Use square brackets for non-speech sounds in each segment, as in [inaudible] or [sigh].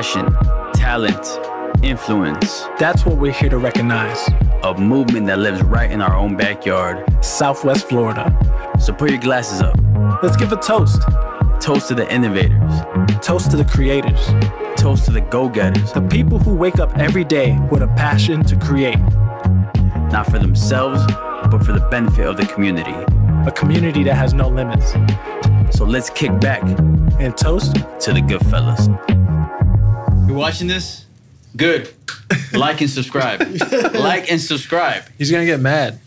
passion, talent, influence. That's what we're here to recognize. A movement that lives right in our own backyard, Southwest Florida. So put your glasses up. Let's give a toast. Toast to the innovators. Toast to the creators. Toast to the go getters. The people who wake up every day with a passion to create. Not for themselves, but for the benefit of the community. A community that has no limits. So let's kick back and toast to the good fellas. You watching this? Good. like and subscribe. [laughs] like and subscribe. He's gonna get mad.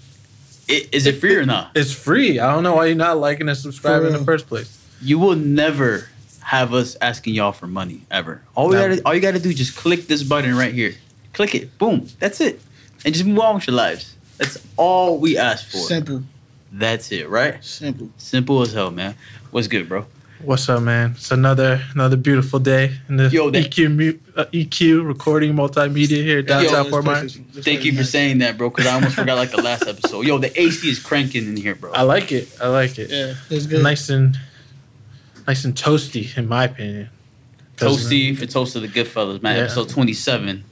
It, is it free or not? It's free. I don't know why you're not liking and subscribing in the first place. You will never have us asking y'all for money ever. All we gotta, all you gotta do is just click this button right here. Click it. Boom. That's it. And just move on with your lives. That's all we ask for. Simple. That's it, right? Simple. Simple as hell, man. What's good, bro? What's up, man? It's another another beautiful day in the Yo, that, EQ uh, EQ recording multimedia here downtown Fort Myers. Thank you for saying that, bro. Because I almost forgot like the last [laughs] episode. Yo, the AC is cranking in here, bro. I like it. I like it. Yeah, it's good. Nice and nice and toasty, in my opinion. Toasty for toast to the good fellas, man. Yeah. Episode twenty seven.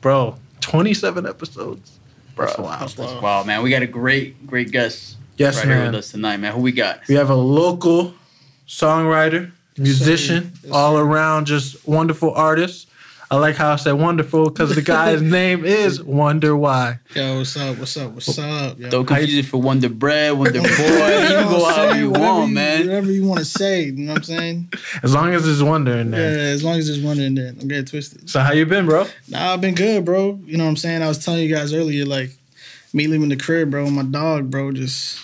Bro, twenty seven episodes. Bro, that's wow. That's wow, man. We got a great, great guest. Yes, right man. here with us tonight, man. Who we got? We have a local songwriter, musician, yes, all around just wonderful artist. I like how I said wonderful because the guy's [laughs] name is Wonder Why. Yo, what's up? What's up? What's up? Yo. Don't confuse it for Wonder Bread, Wonder [laughs] Boy. you can go however you want, you, man. Whatever you want to say, you know what I'm saying? As long as there's Wonder in there. Yeah, as long as there's Wonder in there. Don't get twisted. So how you been, bro? Nah, I've been good, bro. You know what I'm saying? I was telling you guys earlier, like me leaving the crib, bro. My dog, bro, just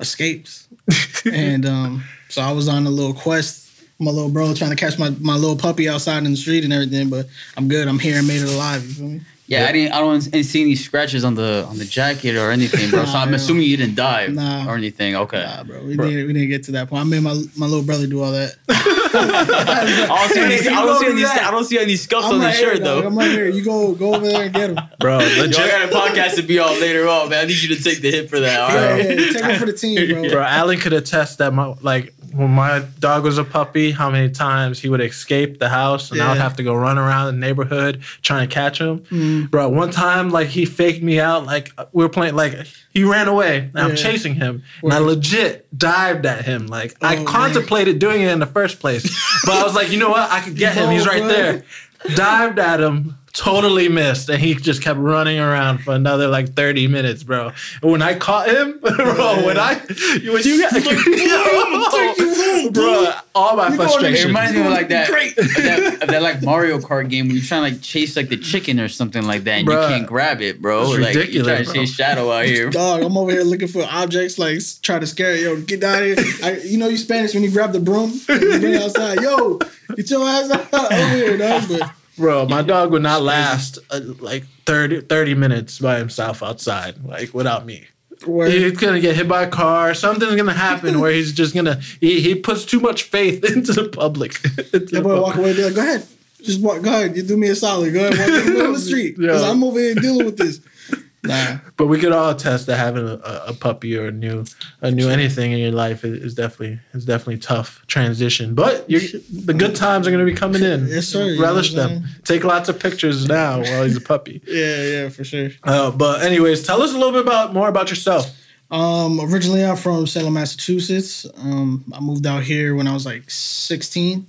escapes, [laughs] and um, so I was on a little quest my little bro trying to catch my, my little puppy outside in the street and everything, but I'm good. I'm here and made it alive. You feel me? Yeah, I didn't. I don't see any scratches on the on the jacket or anything, bro. Nah, [laughs] so I'm assuming you didn't die nah, or anything. Okay, nah, bro. We bro. didn't. We didn't get to that point. I made my my little brother do all that. [laughs] I don't see any. I don't see any. I don't see any scuffs I'm on right the shirt here, though. I'm right here. You go go over there and get him, [laughs] bro. Legit. Yo, I got a podcast to be on later on, man. I need you to take the hit for that. All right, yeah, yeah, take it for the team, bro. Bro, Alan could attest that my like when my dog was a puppy, how many times he would escape the house and yeah. I would have to go run around the neighborhood trying to catch him. Mm. Bro, one time like he faked me out, like we were playing, like he ran away and yeah. I'm chasing him, and I legit dived at him. Like oh, I contemplated man. doing it in the first place, but I was like, you know what, I could get him. [laughs] He's right there. Dived at him, totally missed, and he just kept running around for another like thirty minutes, bro. And when I caught him, [laughs] bro, yeah. when I when you got yo, [laughs] bro, all my frustration. It reminds me of like that, Great. Of that, of that like Mario Kart game when you're trying to like chase like the chicken or something like that, and bro, you can't grab it, bro. It's like ridiculous, you're trying to bro. chase Shadow out here. [laughs] Dog, I'm over here looking for objects, like try to scare it. Yo, get down here. I, you know you Spanish when you grab the broom, and you bring it outside. Yo, get your ass out over here, dog. But Bro, my dog would not last uh, like 30, 30 minutes by himself outside, like without me. He's gonna get hit by a car. Something's gonna happen where he's just gonna he, he puts too much faith [laughs] into the public. [laughs] into yeah, boy, walk away. There, go ahead, just walk. Go ahead. You do me a solid. Go ahead, walk [laughs] down the street because I'm over here dealing with this. Nah. [laughs] But we could all attest that having a, a puppy or a new a new anything in your life is, is definitely is definitely tough transition. But the good times are going to be coming in. Yes, sir. Relish them. Take lots of pictures now while he's a puppy. [laughs] yeah, yeah, for sure. Uh, but anyways, tell us a little bit about more about yourself. Um, originally I'm from Salem, Massachusetts. Um, I moved out here when I was like 16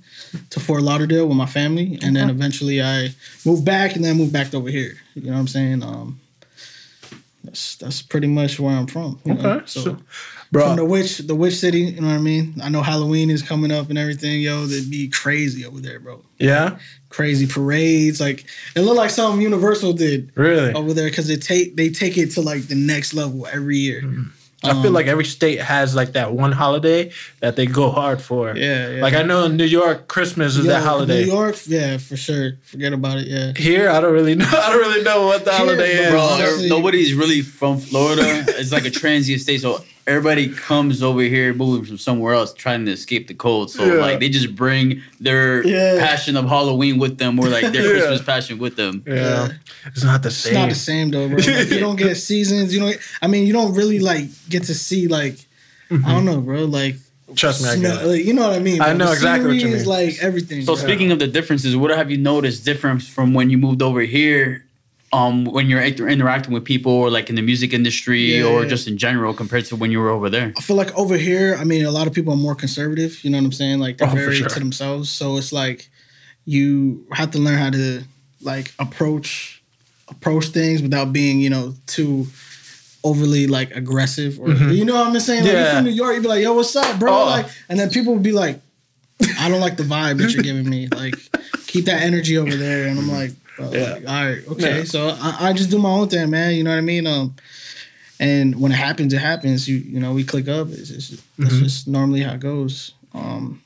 to Fort Lauderdale with my family, and then eventually I moved back, and then moved back over here. You know what I'm saying? Um, that's that's pretty much where I'm from. okay, know? so, so bro, from the witch, the witch city. You know what I mean? I know Halloween is coming up and everything. Yo, it'd be crazy over there, bro. Yeah, crazy parades. Like it looked like something Universal did. Really over there because they take they take it to like the next level every year. Mm. I feel um, like every state has like that one holiday that they go hard for. Yeah, yeah. Like I know in New York, Christmas is Yo, that holiday. New York, yeah, for sure. Forget about it. Yeah. Here, I don't really [laughs] know. I don't really know what the Here, holiday is. Bro, nobody's really from Florida. it's like a transient state, so everybody comes over here moving from somewhere else trying to escape the cold. So yeah. like they just bring their yeah. passion of Halloween with them or like their [laughs] yeah. Christmas passion with them. Yeah. It's not the same. It's not the same though, bro. Like, you don't get [laughs] seasons, you know I mean you don't really like get to see like mm-hmm. I don't know, bro, like Trust me, I get like, you know what I mean. Bro. I know the exactly what you mean. Is like everything. So speaking of the differences, what have you noticed different from when you moved over here? Um, when you're inter- interacting with people, or like in the music industry, yeah, or yeah. just in general, compared to when you were over there. I feel like over here, I mean, a lot of people are more conservative. You know what I'm saying? Like they're oh, very sure. to themselves. So it's like you have to learn how to like approach approach things without being, you know, too overly like aggressive or mm-hmm. you know what I'm saying? Like yeah. you're from New York, you'd be like, yo, what's up, bro? Oh. Like and then people would be like, I don't like the vibe that you're [laughs] giving me. Like, keep that energy over there. And I'm like, bro, yeah. like all right, okay. Yeah. So I, I, just do my own thing, man. You know what I mean? Um and when it happens, it happens. You you know, we click up. It's, it's mm-hmm. that's just normally how it goes. Um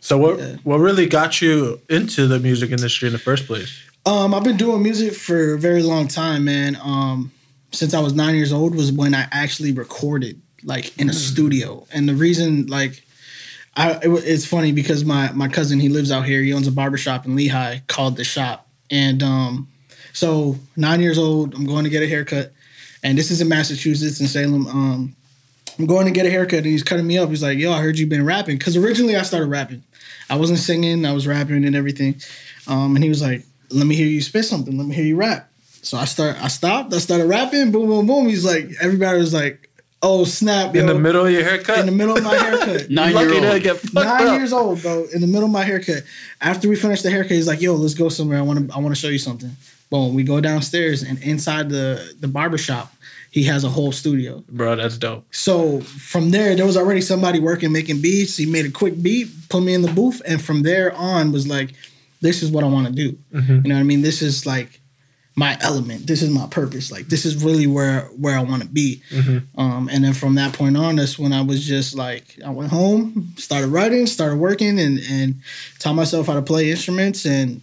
so what yeah. what really got you into the music industry in the first place? Um, I've been doing music for a very long time, man. Um, since I was nine years old was when I actually recorded like in a mm. studio. And the reason like I it, it's funny because my my cousin he lives out here. He owns a barbershop in Lehigh called the Shop. And um so 9 years old, I'm going to get a haircut. And this is in Massachusetts in Salem. Um I'm going to get a haircut and he's cutting me up. He's like, "Yo, I heard you've been rapping." Cuz originally I started rapping. I wasn't singing, I was rapping and everything. Um and he was like, "Let me hear you spit something. Let me hear you rap." So I start, I stopped, I started rapping, boom, boom, boom. He's like, everybody was like, oh snap, yo. In the middle of your haircut? In the middle of my haircut. [laughs] Nine year old. Get Nine up. years old, bro. In the middle of my haircut. After we finished the haircut, he's like, yo, let's go somewhere. I want to, I want to show you something. Boom. We go downstairs and inside the the barbershop, he has a whole studio. Bro, that's dope. So from there, there was already somebody working making beats. He made a quick beat, put me in the booth, and from there on was like, this is what I want to do. Mm-hmm. You know what I mean? This is like my element. This is my purpose. Like this is really where where I want to be. Mm-hmm. Um, and then from that point on, that's when I was just like I went home, started writing, started working, and and taught myself how to play instruments. And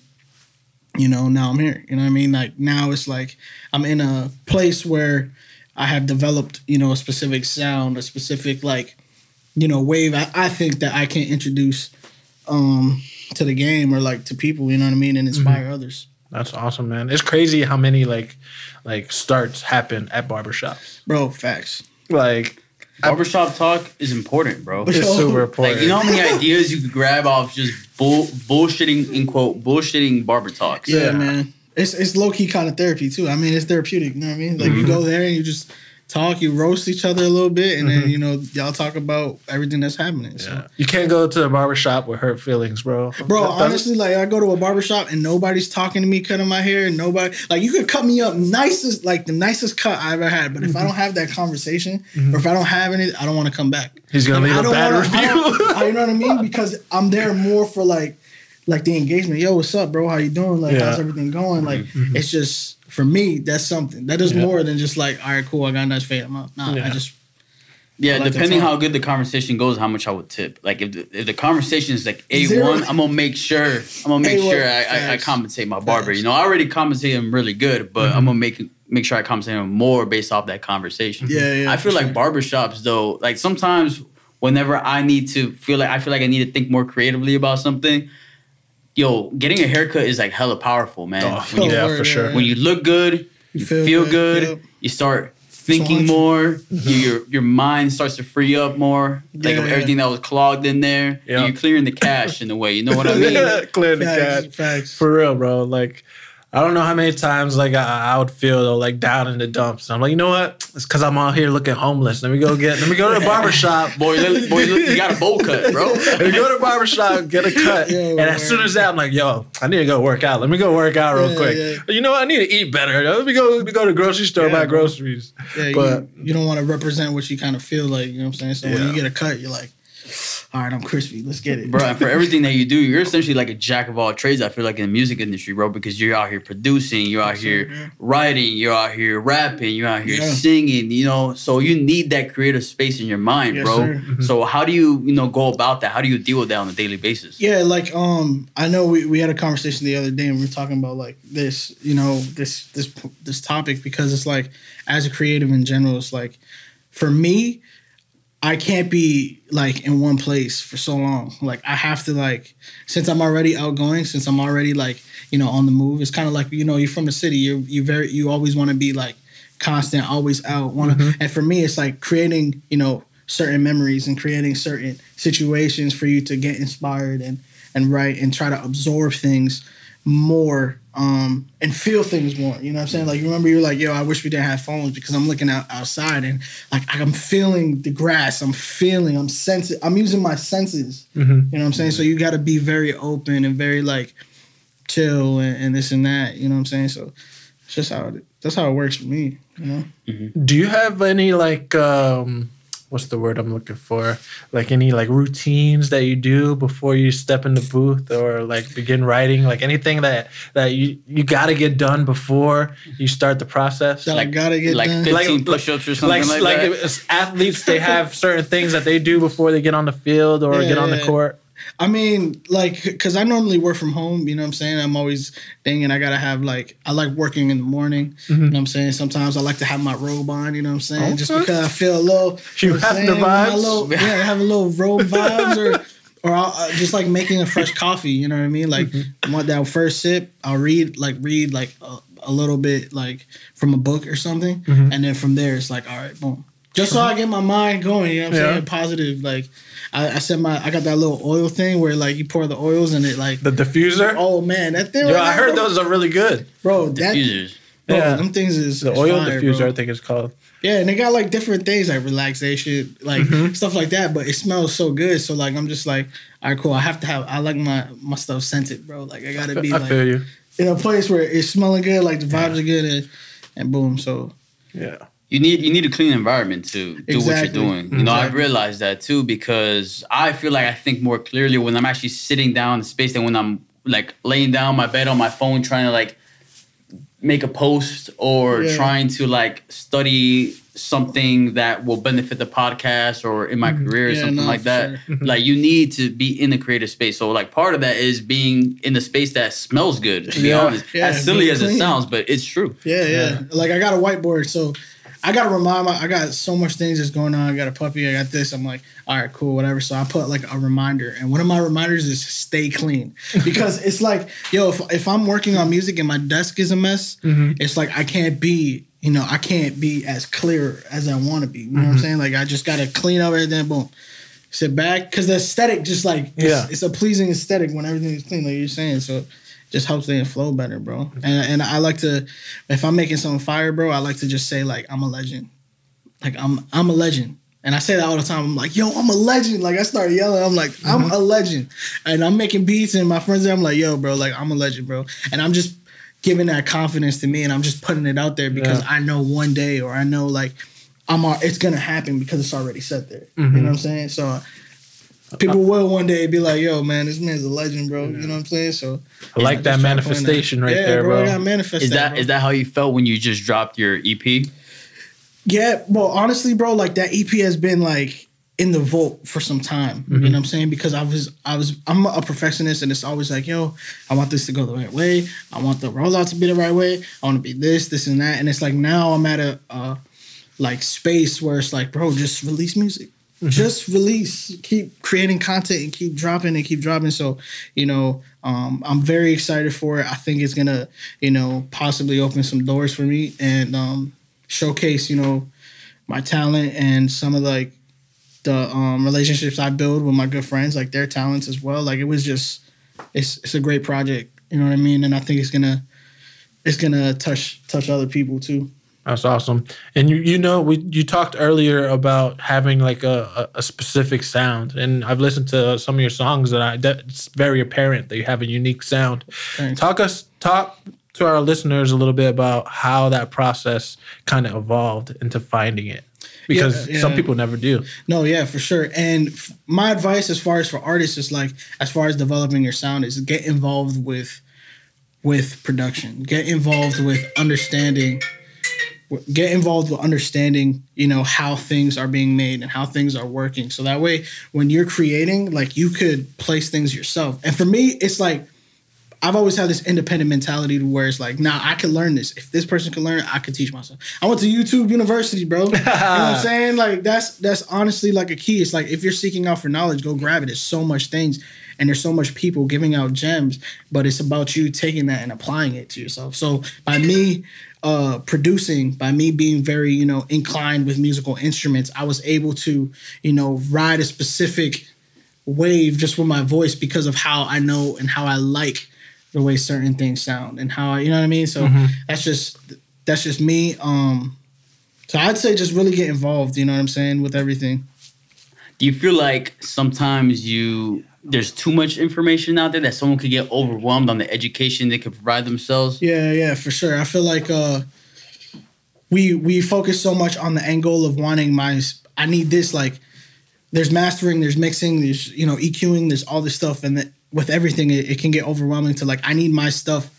you know now I'm here. You know what I mean? Like now it's like I'm in a place where I have developed you know a specific sound, a specific like you know wave. I, I think that I can introduce um to the game or like to people. You know what I mean, and inspire mm-hmm. others. That's awesome, man. It's crazy how many like like starts happen at barbershops. Bro, facts. Like barbershop talk is important, bro. It's super important. Like you know how many ideas you could grab off just bull bullshitting in quote bullshitting barber talks. Yeah, yeah. man. It's it's low key kind of therapy too. I mean, it's therapeutic. You know what I mean? Like mm-hmm. you go there and you just talk, you roast each other a little bit, and mm-hmm. then you know y'all talk about everything that's happening. Yeah. So. You can't go to a barbershop with hurt feelings, bro. Bro, honestly, like I go to a barbershop and nobody's talking to me cutting my hair. And nobody like you could cut me up nicest, like the nicest cut I ever had. But if mm-hmm. I don't have that conversation, mm-hmm. or if I don't have any, I don't want to come back. He's gonna like, leave a bad wanna, review. I, you know what I mean? [laughs] Because I'm there more for like like the engagement. Yo, what's up, bro? How you doing? Like, yeah. how's everything going? Like, mm-hmm. it's just for me, that's something. That is yeah. more than just like, all right, cool, I got a nice fade. I'm out. Nah, yeah. I just yeah, like depending how good the conversation goes, how much I would tip. Like if the, if the conversation is like a one, I'm gonna make sure I'm gonna make A1, sure I, I, I, compensate my barber. Facts. You know, I already compensate him really good, but mm-hmm. I'm gonna make make sure I compensate him more based off that conversation. Yeah, yeah. I feel like sure. barbershops though, like sometimes whenever I need to feel like I feel like I need to think more creatively about something, yo, getting a haircut is like hella powerful, man. Oh, when you, yeah, for sure. When you look good you feel, feel good. good. Yep. You start thinking more. Mm-hmm. Your your mind starts to free up more. Like yeah, everything that was clogged in there. Yep. You're clearing the cache in a way. You know what I mean? [laughs] clearing the cache. Facts. For real, bro. Like I don't know how many times like I, I would feel though, like down in the dumps. And I'm like, you know what? It's because I'm out here looking homeless. Let me go get. Let me go to the barbershop. boy, boy, you got a bowl cut, bro. let me go to the barbershop, get a cut. Yeah, and as soon as that, I'm like, yo, I need to go work out. Let me go work out real yeah, quick. Yeah. You know what? I need to eat better. Let me go. Let me go to the grocery store buy groceries. Yeah, but you, you don't want to represent what you kind of feel like. You know what I'm saying? So when you get a cut, you're like all right, I'm crispy. Let's get it, bro. for [laughs] everything that you do, you're essentially like a jack of all trades. I feel like in the music industry, bro, because you're out here producing, you're out here yeah. writing, you're out here rapping, you're out here yeah. singing. You know, so you need that creative space in your mind, yes, bro. Mm-hmm. So how do you, you know, go about that? How do you deal with that on a daily basis? Yeah, like um, I know we, we had a conversation the other day, and we were talking about like this, you know, this this this topic because it's like as a creative in general, it's like for me I can't be like in one place for so long. Like I have to like since I'm already outgoing, since I'm already like, you know, on the move. It's kind of like, you know, you're from the city, you you very you always want to be like constant, always out, want to mm-hmm. and for me it's like creating, you know, certain memories and creating certain situations for you to get inspired and and write and try to absorb things more um, and feel things more. You know what I'm saying? Like, you remember you're like, yo, I wish we didn't have phones because I'm looking out outside and like I'm feeling the grass. I'm feeling, I'm sensing, I'm using my senses. Mm-hmm. You know what I'm saying? So you got to be very open and very like chill and, and, this and that. You know what I'm saying? So it's just how it, that's how it works for me. You know? Mm-hmm. Do you have any like, um, what's the word I'm looking for? Like any like routines that you do before you step in the booth or like begin writing? Like anything that that you you got to get done before you start the process? That like, I gotta get like done. 15 like, push-ups or something like, like, like that. athletes, they have certain things that they do before they get on the field or yeah, get on the court. I mean, like, because I normally work from home, you know what I'm saying? I'm always thinking I gotta have, like, I like working in the morning, mm-hmm. you know what I'm saying? Sometimes I like to have my robe on, you know what I'm saying? Okay. Just because I feel a little, [laughs] you, you have the vibes? Little, [laughs] yeah, I have a little robe vibes or, or I'll, uh, just like making a fresh [laughs] coffee, you know what I mean? Like, mm-hmm. I want that first sip, I'll read, like, read, like, a, a little bit, like, from a book or something. Mm-hmm. And then from there, it's like, all right, boom. Just so I get my mind going, you know what I'm yeah. saying? Positive, like, I, I said my I got that little oil thing where like you pour the oils and it like the diffuser. Oh man, that thing. Yo, right I heard bro, those are really good, bro. That, diffusers. Bro, yeah, them things is the is oil fire, diffuser. Bro. I think it's called. Yeah, and they got like different things like relaxation, like mm-hmm. stuff like that. But it smells so good. So like I'm just like, all right, cool. I have to have. I like my my stuff scented, bro. Like I gotta be I like in a place where it's smelling good, like the vibes yeah. are good, and, and boom. So yeah you need you need a clean environment to do exactly. what you're doing. You know, I've realized that too because I feel like I think more clearly when I'm actually sitting down in space than when I'm like laying down my bed on my phone trying to like make a post or yeah. trying to like study something that will benefit the podcast or in my mm-hmm. career or yeah, something no, like that. Sure. like you need to be in the creative space. So like part of that is being in the space that smells good, to be yeah. honest. as silly as it sounds, but it's true. Yeah, yeah. Like I got a whiteboard, so I gotta remind my I got so much things that's going on. I got a puppy, I got this. I'm like, all right, cool, whatever. So I put like a reminder. And one of my reminders is stay clean. [laughs] Because it's like, yo, if, if I'm working on music and my desk is a mess, mm-hmm. it's like I can't be, you know, I can't be as clear as I want to be. You know mm-hmm. what I'm mm-hmm. saying? Like I just gotta clean up everything, boom. Sit back. Cause the aesthetic just like yeah. it's, it's a pleasing aesthetic when everything is clean, like you're saying. So just helps things flow better, bro. And and I like to, if I'm making something fire, bro, I like to just say like I'm a legend, like I'm I'm a legend. And I say that all the time. I'm like, yo, I'm a legend. Like I start yelling. I'm like, I'm mm-hmm. a legend. And I'm making beats, and my friends, I'm like, yo, bro, like I'm a legend, bro. And I'm just giving that confidence to me, and I'm just putting it out there because yeah. I know one day, or I know like I'm, it's gonna happen because it's already set there. Mm-hmm. You know mm-hmm. what I'm saying? So people will one day be like, "Yo, man, this man's a legend, bro." You know what I'm saying? So I like that manifestation right yeah, there, bro. bro. Manifest is that, that is that how you felt when you just dropped your EP? Yeah, well, honestly, bro, like that EP has been like in the vault for some time. Mm-hmm. You know what I'm saying? Because I was, I was, I'm a perfectionist, and it's always like, yo, I want this to go the right way. I want the rollout to be the right way. I want to be this, this, and that. And it's like now I'm at a, uh, like space where it's like, bro, just release music. Mm-hmm. Just release, keep creating content and keep dropping and keep dropping. So, you know, um, I'm very excited for it. I think it's gonna, you know, possibly open some doors for me and um, showcase, you know, my talent and some of like the um, relationships I build with my good friends, like their talents as well. Like it was just, it's it's a great project. You know what I mean? And I think it's gonna, it's gonna touch touch other people too. That's awesome. And you you know we you talked earlier about having like a, a specific sound, and I've listened to some of your songs that I that's very apparent that you have a unique sound. Thanks. Talk us talk to our listeners a little bit about how that process kind of evolved into finding it because yeah, yeah. some people never do. No, yeah, for sure. And f- my advice as far as for artists is like as far as developing your sound is get involved with with production. Get involved with understanding get involved with understanding you know how things are being made and how things are working so that way when you're creating like you could place things yourself and for me it's like I've always had this independent mentality to where it's like, nah, I can learn this. If this person can learn it, I can teach myself. I went to YouTube University, bro. you know what I'm [laughs] saying? Like that's that's honestly like a key. It's like if you're seeking out for knowledge, go grab it. There's so much things and there's so much people giving out gems, but it's about you taking that and applying it to yourself. So by me uh producing, by me being very, you know, inclined with musical instruments, I was able to, you know, ride a specific wave just with my voice because of how I know and how I like the way certain things sound and how I, you know what I mean. So mm-hmm. that's just that's just me. Um, so I'd say just really get involved. You know what I'm saying with everything. Do you feel like sometimes you there's too much information out there that someone could get overwhelmed on the education they could provide themselves? Yeah, yeah, for sure. I feel like uh, we we focus so much on the end goal of wanting my I need this like there's mastering, there's mixing, there's you know EQing, there's all this stuff, and that with everything, it, it, can get overwhelming to like I need my stuff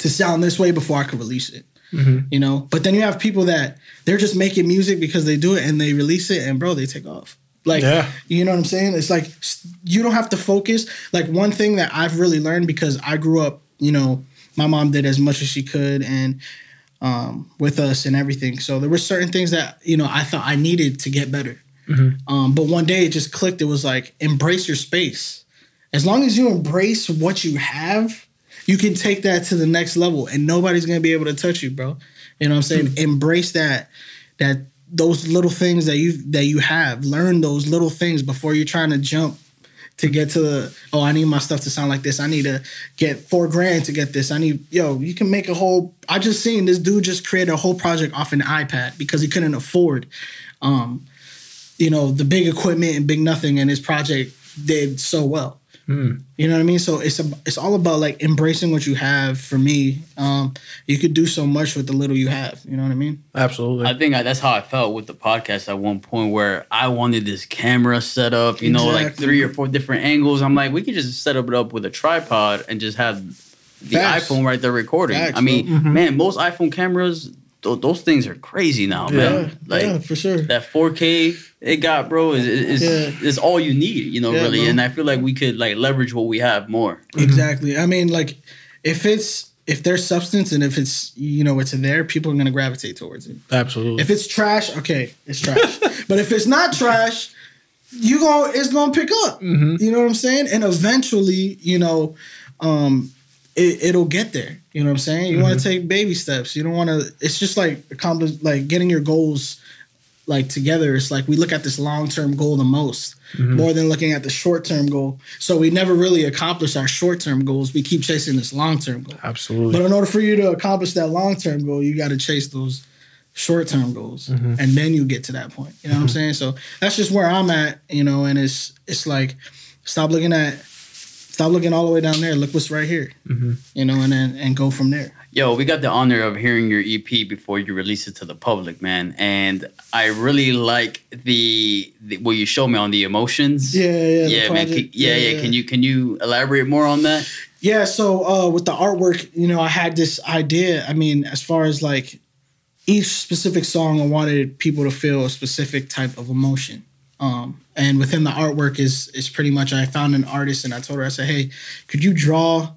to sound this way before I could release it. Mm-hmm. You know, but then you have people that they're just making music because they do it and they release it, and bro, they take off. Like, yeah. you know what I'm saying? It's like you don't have to focus. Like one thing that I've really learned because I grew up, you know, my mom did as much as she could and um, with us and everything. So there were certain things that you know I thought I needed to get better. Mm-hmm. Um, but one day it just clicked. It was like embrace your space. As long as you embrace what you have, you can take that to the next level, and nobody's gonna be able to touch you, bro. You know what I'm saying? Mm-hmm. Embrace that that those little things that you that you have. Learn those little things before you're trying to jump to get to the oh I need my stuff to sound like this. I need to get four grand to get this. I need yo, you can make a whole I just seen this dude just create a whole project off an iPad because he couldn't afford um you know, the big equipment and big nothing, and his project did so well. Mm. You know what I mean? So it's a, it's all about like embracing what you have. For me, um, you could do so much with the little you have. You know what I mean? Absolutely. I think I, that's how I felt with the podcast at one point, where I wanted this camera set up. You know, like three or four different angles. I'm like, we could just set it up with a tripod and just have the Facts. iPhone right there recording. Facts, I mean, mm-hmm. man, most iPhone cameras those things are crazy now, man. Like yeah, for sure. That 4K it got, bro, is is, yeah. is all you need, you know, yeah, really. Bro. And I feel like we could like leverage what we have more. Exactly. I mean, like if it's if there's substance and if it's you know it's there, people are gonna gravitate towards it. Absolutely. If it's trash, okay, it's trash. [laughs] but if it's not trash, you go it's gonna pick up. Mm-hmm. You know what I'm saying? And eventually, you know, um, it, will get there. You know what I'm saying? You mm-hmm. want to take baby steps. You don't want to. It's just like accomplish, like getting your goals like together. It's like we look at this long term goal the most, mm-hmm. more than looking at the short term goal. So we never really accomplish our short term goals. We keep chasing this long term goal. Absolutely. But in order for you to accomplish that long term goal, you got to chase those short term goals, mm-hmm. and then you get to that point. You know what I'm mm-hmm. saying? So that's just where I'm at. You know, and it's it's like stop looking at stop looking all the way down there. Look what's right here. Mm-hmm. You know, and then and go from there. Yo, we got the honor of hearing your EP before you release it to the public, man, and I really like the, the what you showed me on the emotions. Yeah, yeah, yeah, man. Can, yeah, yeah, yeah. Can you can you elaborate more on that? Yeah. So uh, with the artwork, you know, I had this idea. I mean, as far as like each specific song, I wanted people to feel a specific type of emotion. Um, and within the artwork is is pretty much I found an artist and I told her I said, hey, could you draw,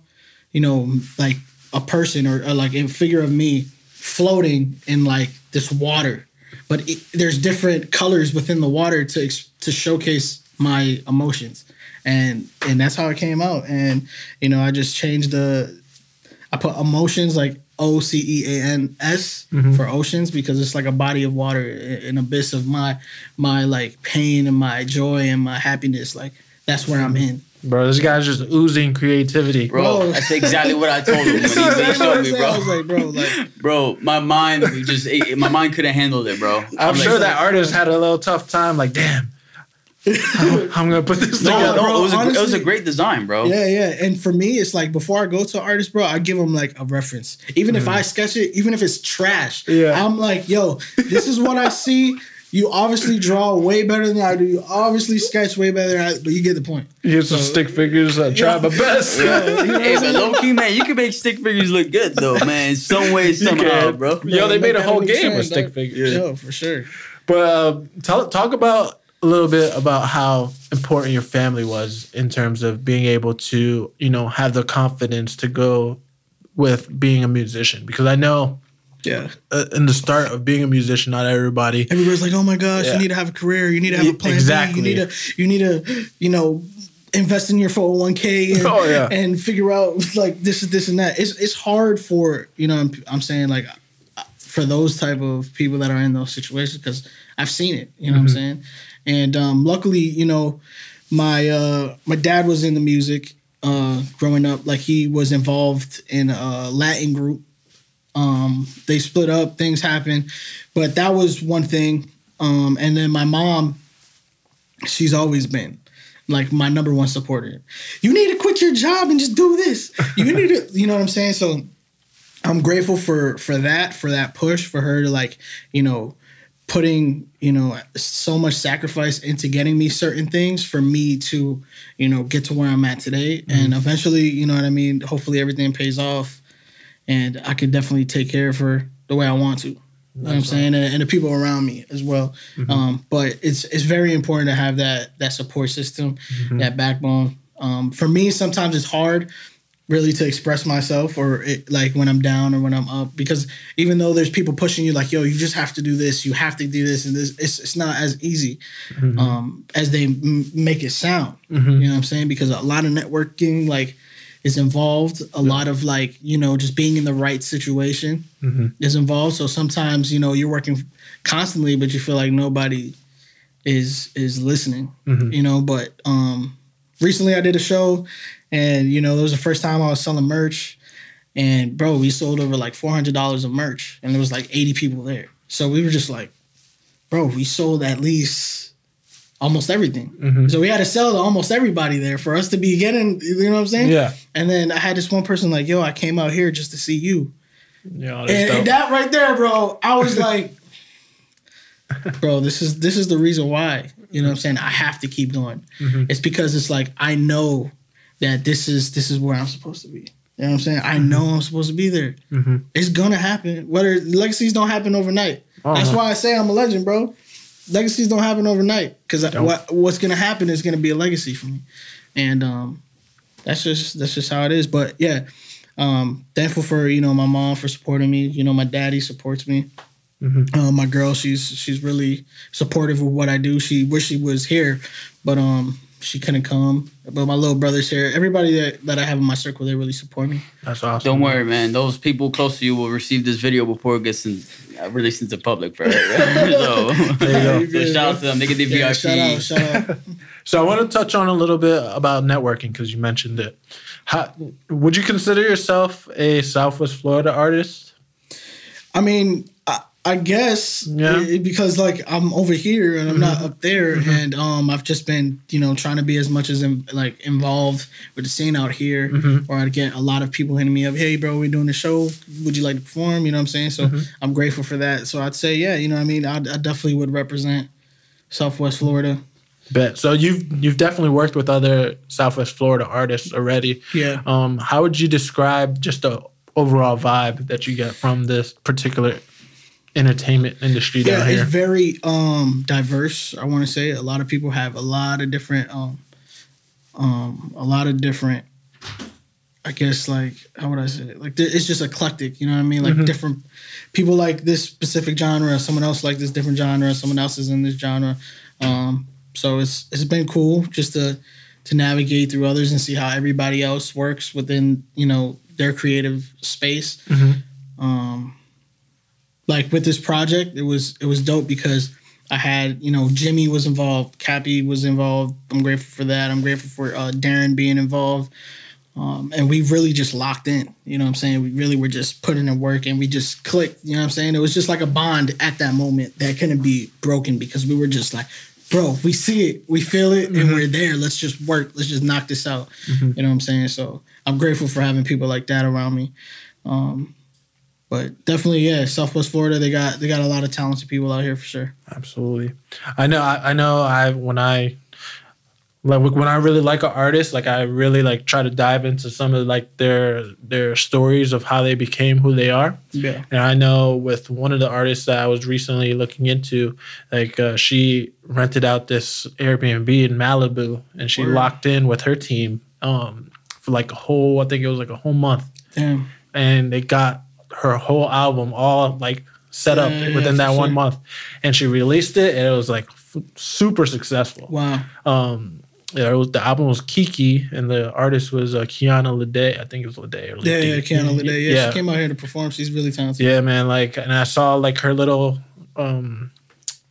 you know, like a person or, or like a figure of me floating in like this water, but it, there's different colors within the water to to showcase my emotions, and and that's how it came out. And you know, I just changed the, I put emotions like O C E A N S mm-hmm. for oceans because it's like a body of water, an abyss of my my like pain and my joy and my happiness. Like that's where I'm in. Bro, this guy's just oozing creativity. Bro, that's exactly what I told him when he, when he showed me, bro. I was like, bro, like, bro, my mind just, my mind couldn't handle it, bro. I'm, I'm sure like, that artist had a little tough time. Like, damn, I'm, [laughs] I'm gonna put this no, together. No, bro, it was, honestly, a, it was a great design, bro. Yeah, yeah. And for me, it's like before I go to an artist, bro, I give them like a reference. Even mm. if I sketch it, even if it's trash, yeah. I'm like, yo, this is what I see. You obviously draw way better than I do. You obviously sketch way better than I but you get the point. Here's so, some stick figures. I try my best. Yeah, you know hey, but low key, man, you can make stick figures look good though, man. Some way, somehow, bro. Yo, they made a whole game with stick figures. Yo, for sure. But uh, talk talk about a little bit about how important your family was in terms of being able to, you know, have the confidence to go with being a musician? Because I know yeah. Uh, in the start of being a musician, not everybody. Everybody's like, "Oh my gosh, yeah. you need to have a career. You need to have a plan. Exactly. B. You need to. You need to. You know." Invest in your 401k and, [laughs] oh, yeah. and figure out like this is this and that. It's it's hard for you know I'm, I'm saying like for those type of people that are in those situations because I've seen it. You know mm-hmm. what I'm mm-hmm. saying? And um, luckily, you know, my uh, my dad was in the music uh, growing up. Like he was involved in a Latin group um, they split up, things happened, but that was one thing. Um, and then my mom, she's always been like my number one supporter. You need to quit your job and just do this. You need to, [laughs] you know what I'm saying? So I'm grateful for for that, for that push, for her to like, you know, putting, you know, so much sacrifice into getting me certain things for me to, you know, get to where I'm at today. Mm-hmm. And eventually, you know what I mean, hopefully everything pays off and I can definitely take care of her the way I want to. You know what I'm saying? And, and, the people around me as well. Mm-hmm. Um, but it's it's very important to have that that support system, mm-hmm. that backbone. Um, for me, sometimes it's hard really to express myself or it, like when I'm down or when I'm up because even though there's people pushing you like yo you just have to do this you have to do this and this it's, it's not as easy mm-hmm. um, as they m- make it sound mm-hmm. you know what I'm saying because a lot of networking like is involved. A lot of like, you know, just being in the right situation mm-hmm. is involved. So sometimes, you know, you're working constantly, but you feel like nobody is is listening. Mm-hmm. You know, but um recently I did a show and you know, it was the first time I was selling merch. And bro, we sold over like four hundred dollars of merch, and there was like eighty people there. So we were just like, bro, we sold at least almost everything. Mm-hmm. So we had to sell to almost everybody there for us to be getting, you know what I'm saying? Yeah. And then I had this one person like, yo, I came out here just to see you. Yeah. And, and, that right there, bro, I was like, [laughs] bro, this is this is the reason why. You know what I'm saying? I have to keep going. Mm-hmm. It's because it's like I know that this is this is where I'm supposed to be. You know what I'm saying? I know I'm supposed to be there. Mm-hmm. It's gonna happen. Whether legacies don't happen overnight. Uh-huh. That's why I say I'm a legend, bro legacies don't happen overnight because what what's gonna happen is gonna be a legacy for me, and um, that's just that's just how it is. But yeah, um, thankful for you know my mom for supporting me. You know my daddy supports me. Mm-hmm. Um, my girl, she's she's really supportive of what I do. She wish she was here, but um, she couldn't come. But my little brother's here. Everybody that, that I have in my circle, they really support me. That's awesome. Don't worry, man. Those people close to you will receive this video before it gets in, uh, released into public, bro. [laughs] [laughs] so, there you go. so [laughs] shout out to them. They get the yeah, VIP. Shout out, shout out. so I want to touch on a little bit about networking because you mentioned it. How, would you consider yourself a Southwest Florida artist? I mean, I guess yeah. It, because like I'm over here and I'm mm-hmm. not up there, mm-hmm. and um I've just been you know trying to be as much as in, like involved with the scene out here, mm-hmm. or I get a lot of people hitting me up, hey bro, we're doing the show, would you like to perform? You know what I'm saying? So mm-hmm. I'm grateful for that. So I'd say yeah, you know what I mean. I, I definitely would represent Southwest Florida. Bet. So you've you've definitely worked with other Southwest Florida artists already. Yeah. Um, how would you describe just the overall vibe that you get from this particular entertainment industry down yeah, here? It's very um, diverse. I want to say a lot of people have a lot of different, um, um, a lot of different. I guess like how would I say it? Like it's just eclectic. You know what I mean? Like mm-hmm. different people like this specific genre. Someone else like this different genre. Someone else is in this genre. Um, so it's it's been cool just to to navigate through others and see how everybody else works within you know their creative space. Mm-hmm. Um, like with this project, it was it was dope because I had you know Jimmy was involved, Cappy was involved. I'm grateful for that. I'm grateful for uh, Darren being involved. Um, and we really just locked in. You know what I'm saying? We really were just putting in work and we just clicked. You know what I'm saying? It was just like a bond at that moment that couldn't be broken because we were just like, bro, we see it, we feel it, mm-hmm. and we're there. Let's just work. Let's just knock this out. Mm-hmm. You know what I'm saying? So I'm grateful for having people like that around me. Um, but definitely, yeah, Southwest Florida, they got they got a lot of talented people out here for sure. Absolutely, I know. I, I know. I when I like when I really like an artist, like I really like try to dive into some of like their their stories of how they became who they are. Yeah. And I know with one of the artists that I was recently looking into, like uh, she rented out this Airbnb in Malibu, and she Word. locked in with her team um, for like a whole, I think it was like a whole month. Damn. And they got her whole album all like set up yeah, within yeah, that one month, and she released it, and it was like f- super successful. Wow. Um, yeah, it was the album was Kiki, and the artist was uh, Kiana Lede. I think it was Lede or Lede. Yeah, yeah, Kiana Lede. Yeah, yeah, she came out here to perform. She's really talented. Yeah, man. Like, and I saw like her little um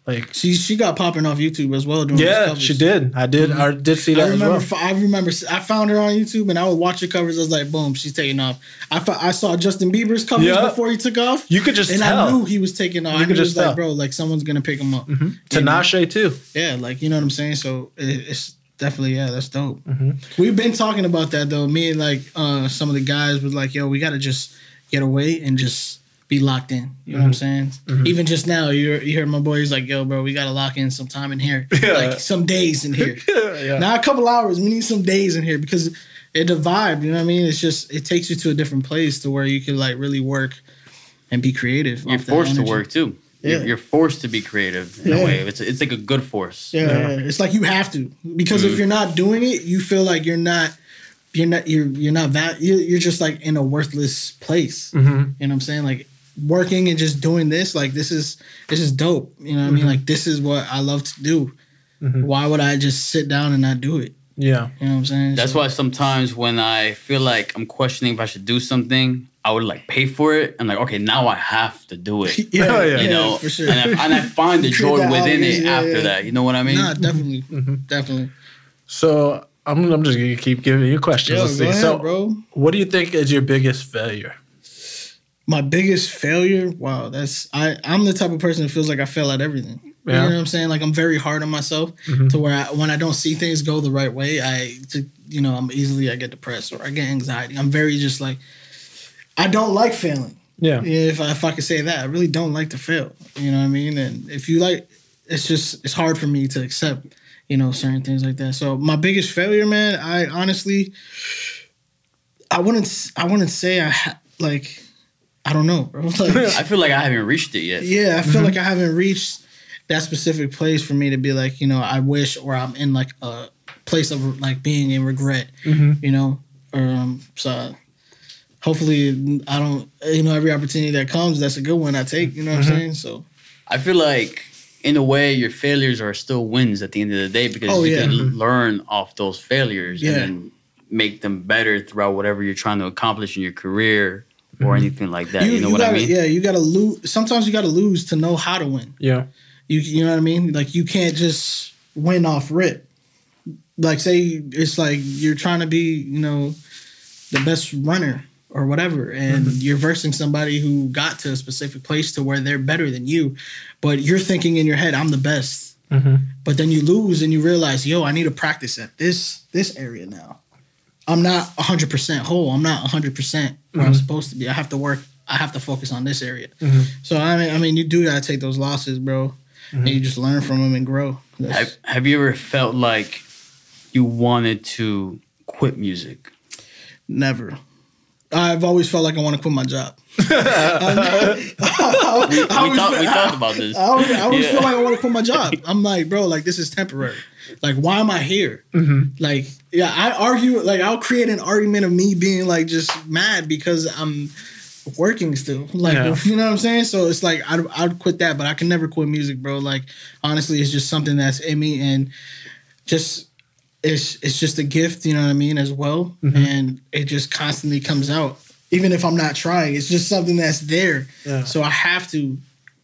like she she got popping off YouTube as well. Doing yeah, she did. I did. Mm-hmm. I did see that. I remember. Well. I remember. I found her on YouTube and I would watch her covers. I was like, boom, she's taking off. I I saw Justin Bieber's covers yeah. before he took off. You could just and tell. I knew he was taking off. You I could just like, bro, like someone's gonna pick him up. Mm-hmm. Tinashe too. Yeah, like you know what I'm saying. So it, it's definitely yeah, that's dope. Mm-hmm. We've been talking about that though. Me and like uh, some of the guys was like, yo, we gotta just get away and just be locked in. You know mm-hmm. what I'm mm-hmm. saying? Mm-hmm. Even just now, you you heard my boy. He's like, "Yo, bro, we gotta lock in some time in here, [laughs] yeah. like some days in here. [laughs] yeah. Not a couple hours. We need some days in here because it a vibe. You know what I mean? It's just it takes you to a different place to where you can like really work and be creative. You're forced to work too. Yeah. You're, forced to be creative in yeah. a way. It's it's like a good force. Yeah, yeah. it's like you have to because mm-hmm. if you're not doing it, you feel like you're not you're not you're you're not that you're, you're just like in a worthless place. Mm-hmm. You know what I'm saying? Like working and just doing this, like this is this is dope. You know what mm-hmm. I mean? Mm-hmm. Like this is what I love to do. Mm-hmm. Why would I just sit down and not do it? Yeah. You know what I'm saying? That's so, why sometimes when I feel like I'm questioning if I should do something, I would like pay for it. and like, okay, now I have to do it. [laughs] yeah, yeah, you know, for sure. And I, and I find the [laughs] joy within it yeah, after yeah. that. You know what I mean? Nah, definitely, mm-hmm. definitely. So I'm, I'm just gonna keep giving you questions. Yo, Let's see. Ahead, so, bro. what do you think is your biggest failure? My biggest failure, wow, that's I I'm the type of person that feels like I fail at everything. Yeah. You know what I'm saying? Like I'm very hard on myself mm-hmm. to where I, when I don't see things go the right way, I to, you know, I'm easily I get depressed or I get anxiety. I'm very just like I don't like failing. Yeah. If I, if I could say that, I really don't like to fail. You know what I mean? And if you like it's just it's hard for me to accept, you know, certain things like that. So my biggest failure, man, I honestly I wouldn't I wouldn't say I ha- like I don't know, bro. [laughs] Like, [laughs] I feel like I haven't reached it yet. Yeah, I feel mm-hmm. like I haven't reached that specific place for me to be like, you know, I wish, or I'm in like a place of like being in regret, mm-hmm. you know, or um, so hopefully I don't, you know, every opportunity that comes, that's a good one I take. You know what mm-hmm. I'm saying? So I feel like in a way your failures are still wins at the end of the day because oh, you yeah. can mm-hmm. learn off those failures yeah. and then make them better throughout whatever you're trying to accomplish in your career or mm-hmm. anything like that. You, you know you what gotta, I mean? Yeah, you gotta lose. Sometimes you gotta lose to know how to win. Yeah. You you know what I mean? Like you can't just win off rip. Like say it's like you're trying to be, you know, the best runner or whatever, and mm-hmm. you're versing somebody who got to a specific place to where they're better than you, but you're thinking in your head, I'm the best. Mm-hmm. But then you lose and you realize, yo, I need to practice at this this area now. I'm not 100% whole. I'm not 100% where mm-hmm. I'm supposed to be. I have to work. I have to focus on this area. Mm-hmm. So I mean, I mean, you do gotta take those losses, bro, mm-hmm. and you just learn from them and grow. Have, have you ever felt like you wanted to quit music? Never. I've always felt like I want to quit my job. [laughs] we, we, talk, we [laughs] talked about this. I always, I always yeah. feel like I want to quit my job. I'm like, bro, like this is temporary. Like, why am I here? Mm-hmm. Like, yeah, I argue. Like, I'll create an argument of me being like just mad because I'm working still. [laughs] Like, yeah. you know what I'm saying? So it's like I'd, I'd quit that, but I can never quit music, bro. Like, honestly, it's just something that's in me, and just it's it's just a gift, you know what I mean, as well. Mm-hmm. And it just constantly comes out, even if I'm not trying. It's just something that's there. Yeah. So I have to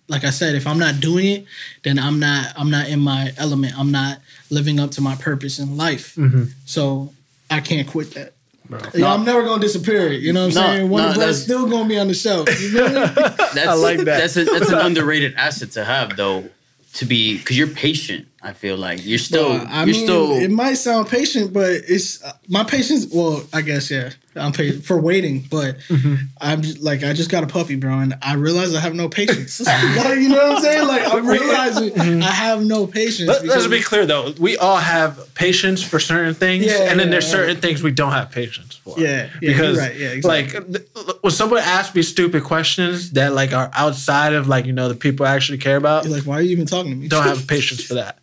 like I said, if I'm not doing it, then I'm not I'm not in my element. I'm not living up to my purpose in life. Mm-hmm. So I can't quit that. No. I'm never gonna disappear. You know what I'm no, saying? One no, of still gonna be on the shelf. [laughs] that's, I like that. That's a, that's an underrated asset to have, though. To be because you're patient. I feel like you're still. I you're mean, still. It might sound patient, but it's uh, my patience. Well, I guess yeah. I'm paid for waiting, but mm-hmm. I'm just, like I just got a puppy, bro, and I realize I have no patience. [laughs] [laughs] like, you know what I'm saying? Like I'm [laughs] realizing mm-hmm. I have no patience. Let, us be clear though, we all have patience for certain things, yeah, and then yeah, there's yeah. certain things we don't have patience for. Yeah, yeah because right. yeah, exactly. like when someone asks me stupid questions that like are outside of like you know the people I actually care about, You're like why are you even talking to me? Don't have patience for that.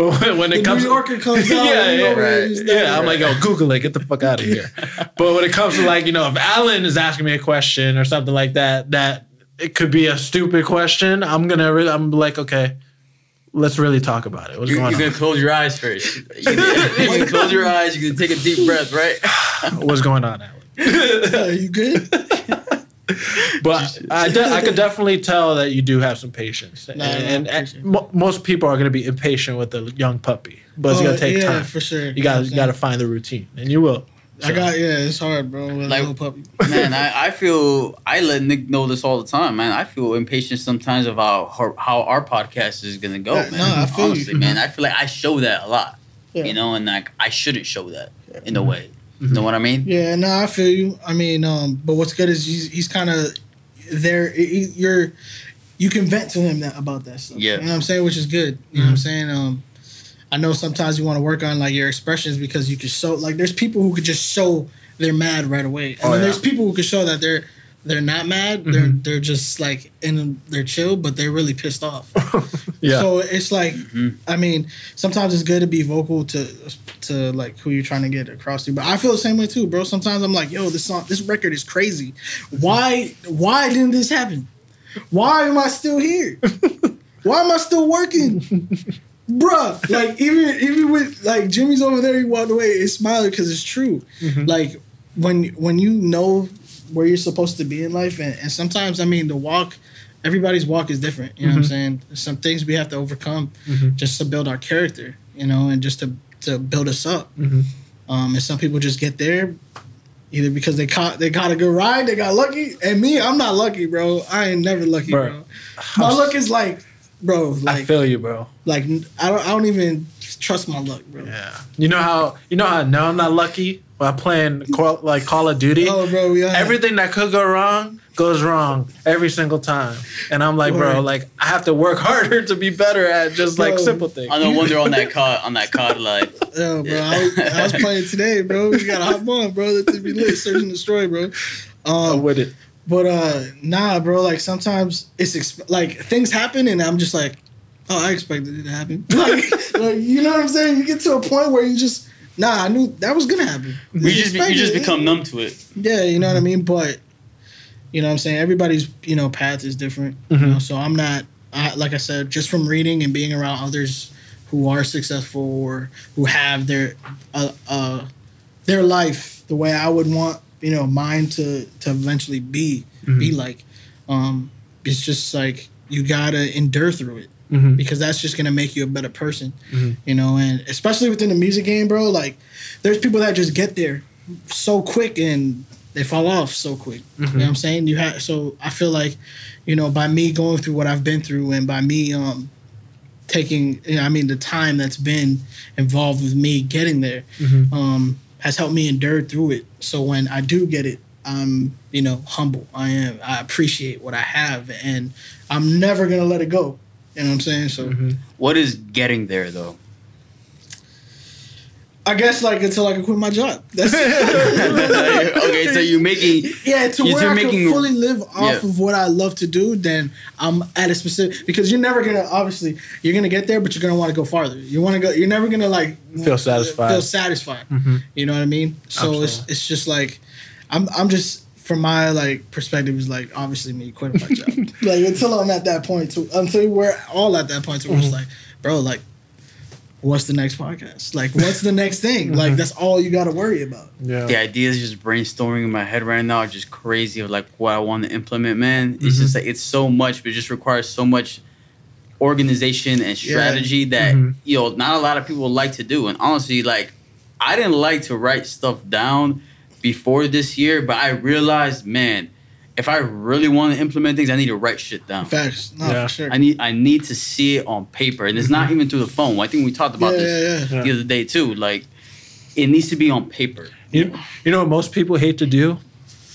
But when, when it the comes, New Yorker comes out. [laughs] yeah, yeah, right. yeah. I'm like, oh, Google it. Get the fuck out of here. [laughs] but when it comes to like, you know, if Alan is asking me a question or something like that, that it could be a stupid question. I'm gonna, really, I'm like, okay, let's really talk about it. What's you're, going you're on? gonna close your eyes first. [laughs] You're gonna, you're close your eyes. You're gonna take a deep breath, right? What's going on, Alan? Are you good? [laughs] but I, de- I could definitely tell that you do have some patience, no, and, and, and most people are going to be impatient with a young puppy, but it's oh, going to take yeah, time for sure. You got you got to find the routine, and you will. So. I got yeah, it's hard, bro. With like, a puppy. man, [laughs] I, I feel I let Nick know this all the time, man. I feel impatient sometimes about how, how our podcast is gonna go, yeah, man. No, I feel Honestly, you. man, I feel like I show that a lot, yeah. you know, and like I shouldn't show that in a way. Mm-hmm. Know what I mean? Yeah, no, I feel you. I mean, um, but what's good is he's, he's kind of there. He, you're you can vent to him that, about that stuff. Yeah, you know what I'm saying, which is good. You mm-hmm. know what I'm mm-hmm. saying? Um, I know sometimes you want to work on like your expressions because you can show like there's people who could just show they're mad right away, and oh, then yeah. there's people who can show that they're they're not mad. Mm-hmm. They're they're just like in they're chill, but they're really pissed off. [laughs] yeah. So it's like, mm-hmm. I mean, sometimes it's good to be vocal to to like who you're trying to get across to. But I feel the same way too, bro. Sometimes I'm like, yo, this song, this record is crazy. Why why didn't this happen? Why am I still here? [laughs] why am I still working? Bruh, like even even with like Jimmy's over there, he walked away and smiling because it's true. Mm-hmm. Like when when you know where you're supposed to be in life. And, and sometimes, I mean, the walk, everybody's walk is different. You know mm-hmm. what I'm mm-hmm. saying? Some things we have to overcome mm-hmm. just to build our character, you know, and just to, to build us up. Mm-hmm. Um, and some people just get there either because they caught they got a good ride, they got lucky. And me, I'm not lucky, bro. I ain't never lucky, bro. bro. My luck is like, bro. Like, I feel you, bro. Like I don't, I don't even trust my luck, bro. Yeah. You know how you know how I know I'm not lucky while playing Call, like Call of Duty. Oh, bro, yeah. Everything that could go wrong goes wrong every single time, and I'm like, bro, like I have to work [laughs] harder to be better at just like simple things. I no wonder on that [laughs] card on that card like. Yo, bro, I was, I was, playing today, bro. You got a hot on, bro. Let this be lit. Search and destroy, bro. Um, I'm with it. But uh, nah, bro. Like sometimes it's exp- like things happen, and I'm just like, oh, I expected it to happen. [laughs] like, like, you know what I'm saying? You get to a point where you just Nah, I knew that was gonna happen. You just you just become numb to it. Yeah, you know what I mean. But you know what I'm saying. Everybody's you know path is different. Mm-hmm. You know, so I'm not. I, like I said, just from reading and being around others who are successful or who have their uh, uh their life the way I would want you know mine to to eventually be mm-hmm. be like. Um, it's just like you gotta endure through it mm-hmm. because that's just gonna make you a better person, mm-hmm. you know. And especially within the music game, bro, like there's people that just get there so quick and they fall off so quick. Mm-hmm. You know what I'm saying? You have so I feel like, you know, by me going through what I've been through and by me um taking you know, I mean the time that's been involved with me getting there mm-hmm. um has helped me endure through it. So when I do get it, I'm, you know, humble. I am I appreciate what I have and I'm never gonna let it go. You know what I'm saying? So, mm-hmm. what is getting there though? I guess like until I can quit my job. That's [laughs] okay. So you're making yeah to where I making, can fully live off yeah. of what I love to do. Then I'm at a specific because you're never gonna obviously you're gonna get there, but you're gonna want to go farther. You want to go. You're never gonna like feel satisfied. Feel satisfied. Mm-hmm. You know what I mean? So Absolutely. it's it's just like I'm I'm just from my like perspective is like obviously me quitting my job. like until I'm at that point to until we're all at that point to where mm-hmm. it's like, bro, like what's the next podcast? Like what's the next thing? Like that's all you gotta worry about. Yeah. The ideas just brainstorming in my head right now are just crazy of like what I want to implement, man. It's mm-hmm. just like it's so much, but it just requires so much organization and strategy yeah. that mm-hmm. you know not a lot of people like to do. And honestly, like I didn't like to write stuff down before this year, but I realized, man, if I really want to implement things, I need to write shit down. Facts, no, yeah. for sure. I need I need to see it on paper, and it's mm-hmm. not even through the phone. I think we talked about yeah, this yeah, the other day too. Like, it needs to be on paper. You, you know what most people hate to do?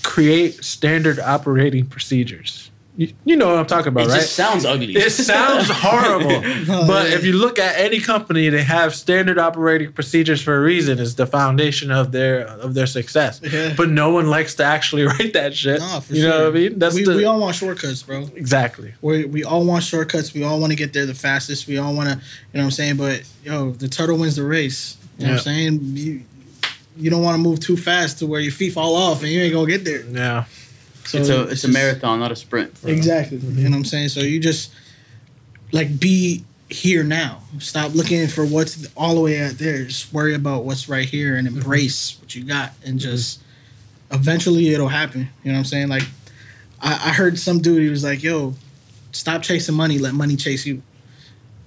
Create standard operating procedures. You, you know what I'm talking about, it right? It just sounds ugly. It sounds [laughs] horrible. [laughs] oh, but yeah. if you look at any company, they have standard operating procedures for a reason. It's the foundation of their of their success. Yeah. But no one likes to actually [laughs] write that shit. No, you sure. know what I mean? That's we, the, we all want shortcuts, bro. Exactly. We we all want shortcuts. We all want to get there the fastest. We all want to, you know what I'm saying? But yo, the turtle wins the race. You know what I'm saying? You, you don't want to move too fast to where your feet fall off and you ain't gonna get there. Yeah. So it's a it's, a marathon, not a sprint. Exactly. Mm-hmm. You know what I'm saying? So you just like be here now. Stop looking for what's all the way out there. Just worry about what's right here and mm-hmm. embrace mm-hmm. what you got and just eventually it'll happen. You know what I'm saying? Like I, I heard some dude he was like, yo, stop chasing money, let money chase you.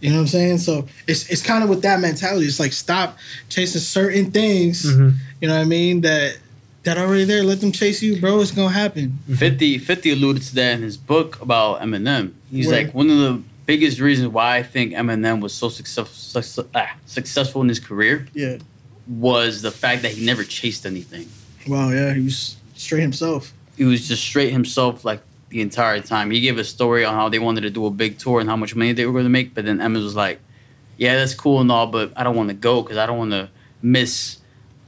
You know what I'm saying? So it's it's kind of with that mentality. It's like stop chasing certain things. Mm-hmm. You know what I mean? That that already there. Let them chase you, bro. It's gonna happen. 50, 50 alluded to that in his book about Eminem. He's Where? like one of the biggest reasons why I think Eminem was so success, ah, successful in his career. Yeah, was the fact that he never chased anything. Wow. Yeah, he was straight himself. He was just straight himself, like the entire time. He gave a story on how they wanted to do a big tour and how much money they were going to make, but then Eminem was like, "Yeah, that's cool and all, but I don't want to go because I don't want to miss."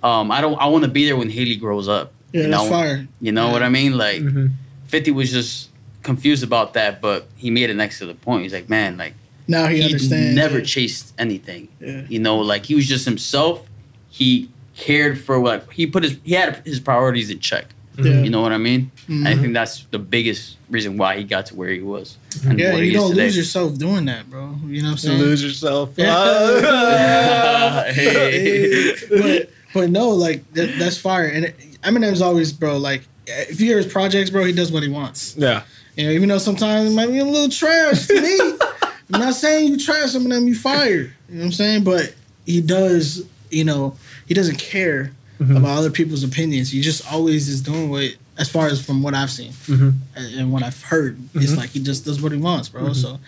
Um, I don't. I want to be there when Hailie grows up. Yeah, you that's know? fire. You know yeah. what I mean? Like, mm-hmm. Fifty was just confused about that, but he made it next to the point. He's like, man, like now he, he understands. Never yeah. chased anything. Yeah. You know, like he was just himself. He cared for what he put his he had his priorities in check. Yeah. You know what I mean? Mm-hmm. I think that's the biggest reason why he got to where he was. yeah, you don't lose yourself doing that, bro. You know what I'm saying? You lose yourself. [laughs] Yeah. [laughs] hey. but but no, like that, that's fire. And Eminem's always, bro. Like if you hear his projects, bro, he does what he wants. Yeah. You know, even though sometimes it might be a little trash to me. I'm not saying you trash Eminem, you fire. You know what I'm saying? But he does. You know, he doesn't care mm-hmm. about other people's opinions. He just always is doing what, as far as from what I've seen mm-hmm. and, what I've heard, mm-hmm. it's like he just does what he wants, bro. Mm-hmm. So,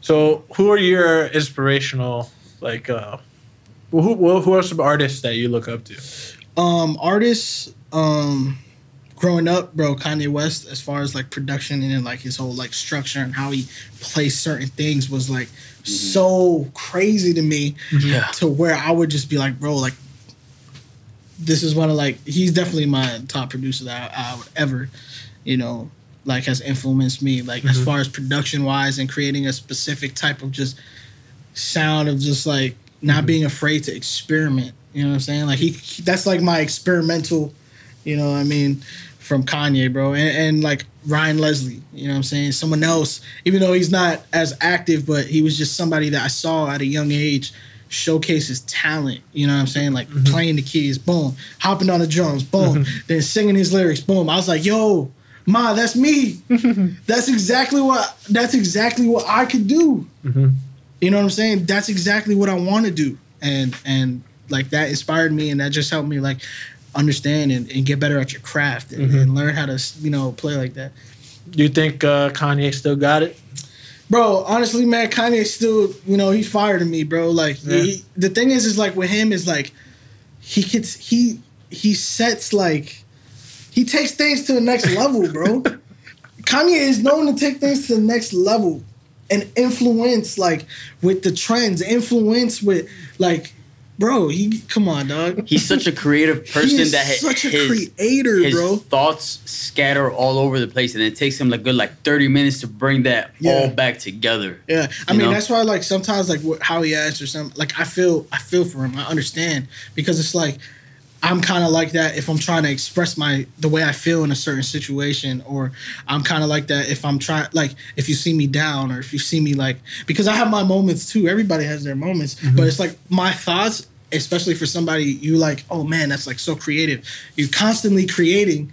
so who are your inspirational like? uh who who are some artists that you look up to? Um, artists. Um, growing up, bro, Kanye West, as far as like production and like his whole like structure and how he plays certain things was like mm-hmm. so crazy to me. Yeah. To where I would just be like, bro, like this is one of like he's definitely my top producer that I, I would ever, you know, like has influenced me like mm-hmm. as far as production wise and creating a specific type of just sound of just like not mm-hmm. being afraid to experiment. You know what I'm saying? Like he, that's like my experimental, you know, I mean, from Kanye, bro, and, and, like Ryan Leslie. You know what I'm saying? Someone else, even though he's not as active, but he was just somebody that I saw at a young age showcase his talent. You know what I'm saying? Like mm-hmm. playing the keys, boom, hopping on the drums, boom, mm-hmm. then singing his lyrics, boom. I was like, yo, ma, that's me. [laughs] that's exactly what. That's exactly what I could do. Mm-hmm. You know what I'm saying? That's exactly what I want to do. And and like that inspired me and that just helped me like understand and, and get better at your craft and, mm-hmm. and, learn how to, you know, play like that. Do you think uh, Kanye still got it? Bro, honestly, man, Kanye still, you know, he fired me, bro. Like yeah. he, the thing is, is like with him is like he gets he he sets like he takes things to the next level, bro. [laughs] Kanye is known to take things to the next level and influence like with the trends, influence with like bro. He come on, dog. He's such a creative [laughs] person that such his, a creator, his bro. Thoughts scatter all over the place, and it takes him like good like thirty minutes to bring that yeah. all back together. Yeah, I mean know? that's why like sometimes like how he answers some like I feel I feel for him. I understand because it's like I'm kind of like that if I'm trying to express my the way I feel in a certain situation, or I'm kind of like that if I'm trying like if you see me down or if you see me like because I have my moments too. Everybody has their moments, mm-hmm. but it's like my thoughts, especially for somebody you like. Oh man, that's like so creative. You're constantly creating,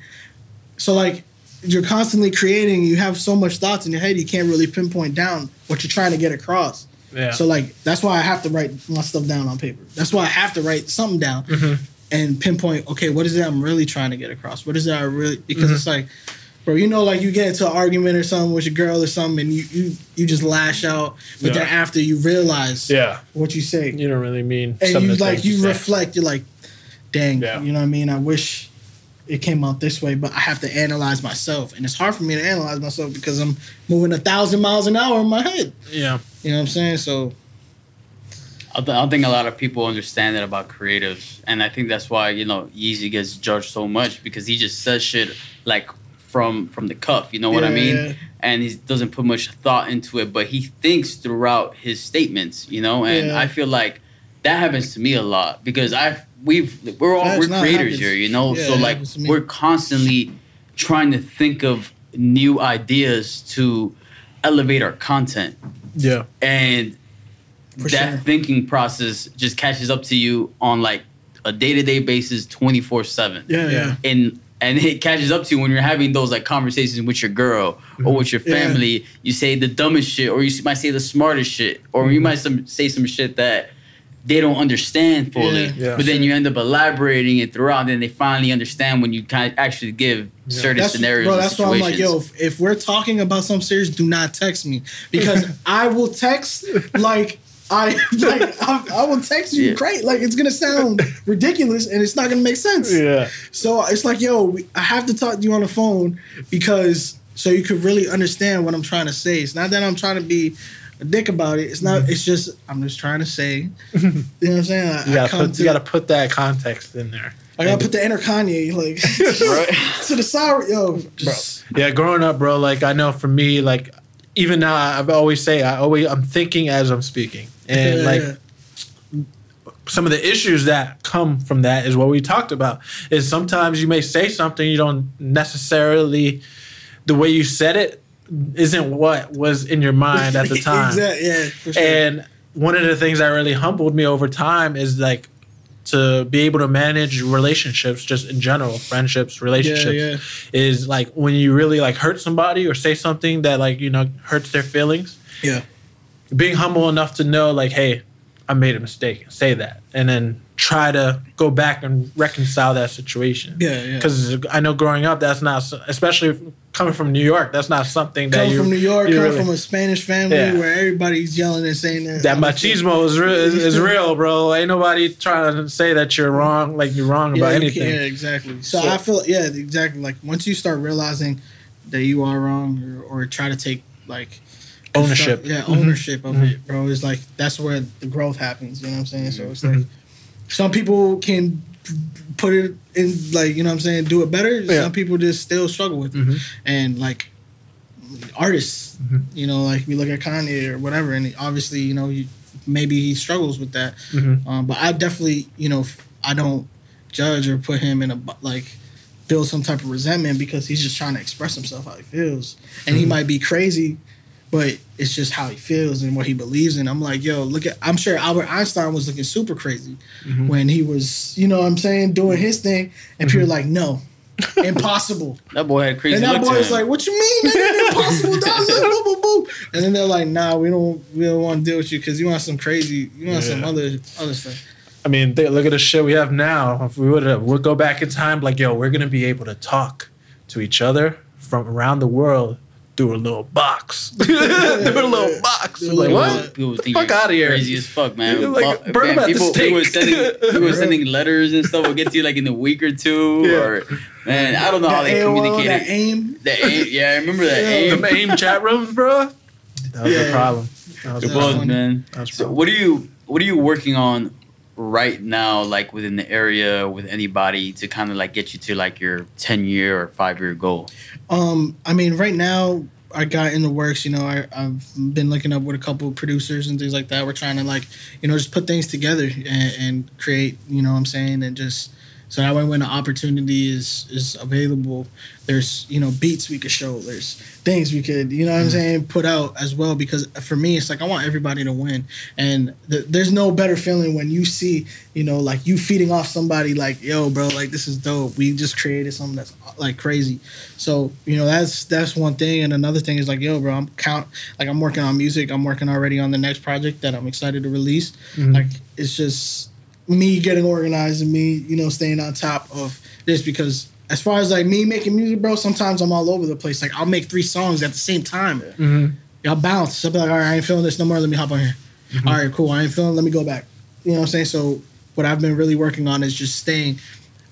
so like you're constantly creating. You have so much thoughts in your head, you can't really pinpoint down what you're trying to get across. Yeah. So like that's why I have to write my stuff down on paper. That's why I have to write something down. Mm-hmm and pinpoint okay what is it i'm really trying to get across what is it i really because mm-hmm. it's like bro you know like you get into an argument or something with your girl or something and you you, you just lash out but yeah. then after you realize yeah what you say you don't really mean and you like you reflect you're like dang, yeah. you know what I mean? I wish it came out this way, but I have to analyze myself, and it's hard for me to analyze myself because I'm moving a thousand miles an hour in my head. Yeah, you know what I'm saying. So, I, th- I think a lot of people understand that about creatives, and I think that's why you know Yeezy gets judged so much because he just says shit like from from the cuff. You know what yeah, I mean? Yeah. And he doesn't put much thought into it, but he thinks throughout his statements. You know, and yeah. I feel like that happens to me a lot because I we've we're all That's we're creators here, you know. So like we're constantly trying to think of new ideas to elevate our content. Yeah. And For that sure. thinking process just catches up to you on like a day to day basis, twenty four seven. Yeah, yeah. And and it catches up to you when you're having those like conversations with your girl mm-hmm. or with your family. Yeah. You say the dumbest shit, or you might say the smartest shit, or mm-hmm. you might some, say some shit that they don't understand fully. Yeah, yeah. But then you end up elaborating it throughout, and then they finally understand when you kind of actually give yeah. certain that's, scenarios. Bro, that's why I'm like, yo, if, if we're talking about some serious, do not text me because [laughs] I will text like. I [laughs] like I, I, will text you great like it's gonna sound [laughs] ridiculous and it's not gonna make sense. Yeah. So it's like yo, we, I have to talk to you on the phone because so you could really understand what I'm trying to say. It's not that I'm trying to be a dick about it. It's not. Mm-hmm. It's just I'm just trying to say. [laughs] You know what I'm saying? I, you, gotta put, to, you gotta put that context in there. I gotta put the inner Kanye like to the side, yo. Just. Bro. Yeah, growing up, bro. Like I know for me, like even now, I've always say I always I'm thinking as I'm speaking, and like. Some of the issues that come from that is what we talked about. Is sometimes you may say something you don't necessarily, the way you said it isn't what was in your mind at the [laughs] time. exactly. Yeah. Sure. And one of the things that really humbled me over time is like to be able to manage relationships just in general friendships relationships yeah, yeah. is like when you really like hurt somebody or say something that like you know hurts their feelings yeah being humble enough to know like hey i made a mistake say that and then try to go back and reconcile that situation. Yeah, yeah. Because I know growing up, that's not, especially coming from New York, that's not something that you. from New York, coming really, from a Spanish family yeah. where everybody's yelling and saying that. That machismo is, re- is, is [laughs] real, bro. Ain't nobody trying to say that you're wrong, like you're wrong yeah, about anything. Yeah, exactly. So, so, I feel, yeah, exactly. Like once you start realizing that you are wrong, or, or try to take like ownership, yeah, ownership mm-hmm. of it, bro. It's like that's where the growth happens. You know what I'm saying? So it's mm-hmm. like some people can put it in like you know what I'm saying do it better. Yeah. Some people just still struggle with it, mm-hmm. and like artists, mm-hmm. you know, like we look at Kanye or whatever, and obviously you know he, maybe he struggles with that. Mm-hmm. Um, but I definitely you know I don't judge or put him in a like build some type of resentment because he's just trying to express himself how he feels, and he mm-hmm. might be crazy but it's just how he feels and what he believes in. I'm like, yo, look at. I'm sure Albert Einstein was looking super crazy mm-hmm. when he was, you know, what I'm saying, doing his thing, and mm-hmm. people are like, no, impossible. [laughs] that boy had crazy. And that boy was like, "What you mean? That impossible, dog." boom, boom, boom. And then they're like, "Nah, we don't, we don't want to deal with you because you want some crazy, you want yeah. some other, other stuff." I mean, they, look at the shit we have now. If we would have, we'll go back in time, like, yo, we're gonna be able to talk to each other from around the world [laughs] [laughs] through a little box. through a little box. like, what? People think fuck out of here. Crazy as fuck, man. Like, burn man, people, people, sending, [laughs] people sending letters and stuff We'll get to you like in a week or two. Yeah. Or man, I don't know how they communicated. That AIM. The AIM. Yeah, I remember that yeah. AIM. The AIM chat rooms, bro. That was yeah. the problem. That was, the problem, man. So, what are you? What are you working on right now, like within the area with anybody to kind of like get you to like your 10 year or five year goal? Um, I mean, right now I got in the works, you know, I, I've been looking up with a couple of producers and things like that. We're trying to like, you know, just put things together and, and create, you know what I'm saying? And just, so that way when the opportunity is, is available, there's you know beats we could show there's things we could you know what i'm mm. saying put out as well because for me it's like i want everybody to win. And th- there's no better feeling when you see you know like you feeding off somebody like yo bro like this is dope. We just created something that's like crazy. So you know that's that's one thing. And another thing is like yo bro i'm count like i'm working on music. I'm working already on the next project that i'm excited to release. Mm-hmm. like it's just me getting organized and me you know staying on top of this because as far as like me making music, bro, sometimes I'm all over the place. Like I'll make three songs at the same time. Mm-hmm. Y'all bounce. I'll be like, all right, I ain't feeling this no more. Let me hop on here. Mm-hmm. All right, cool. I ain't feeling. Let me go back. You know what I'm saying? So what I've been really working on is just staying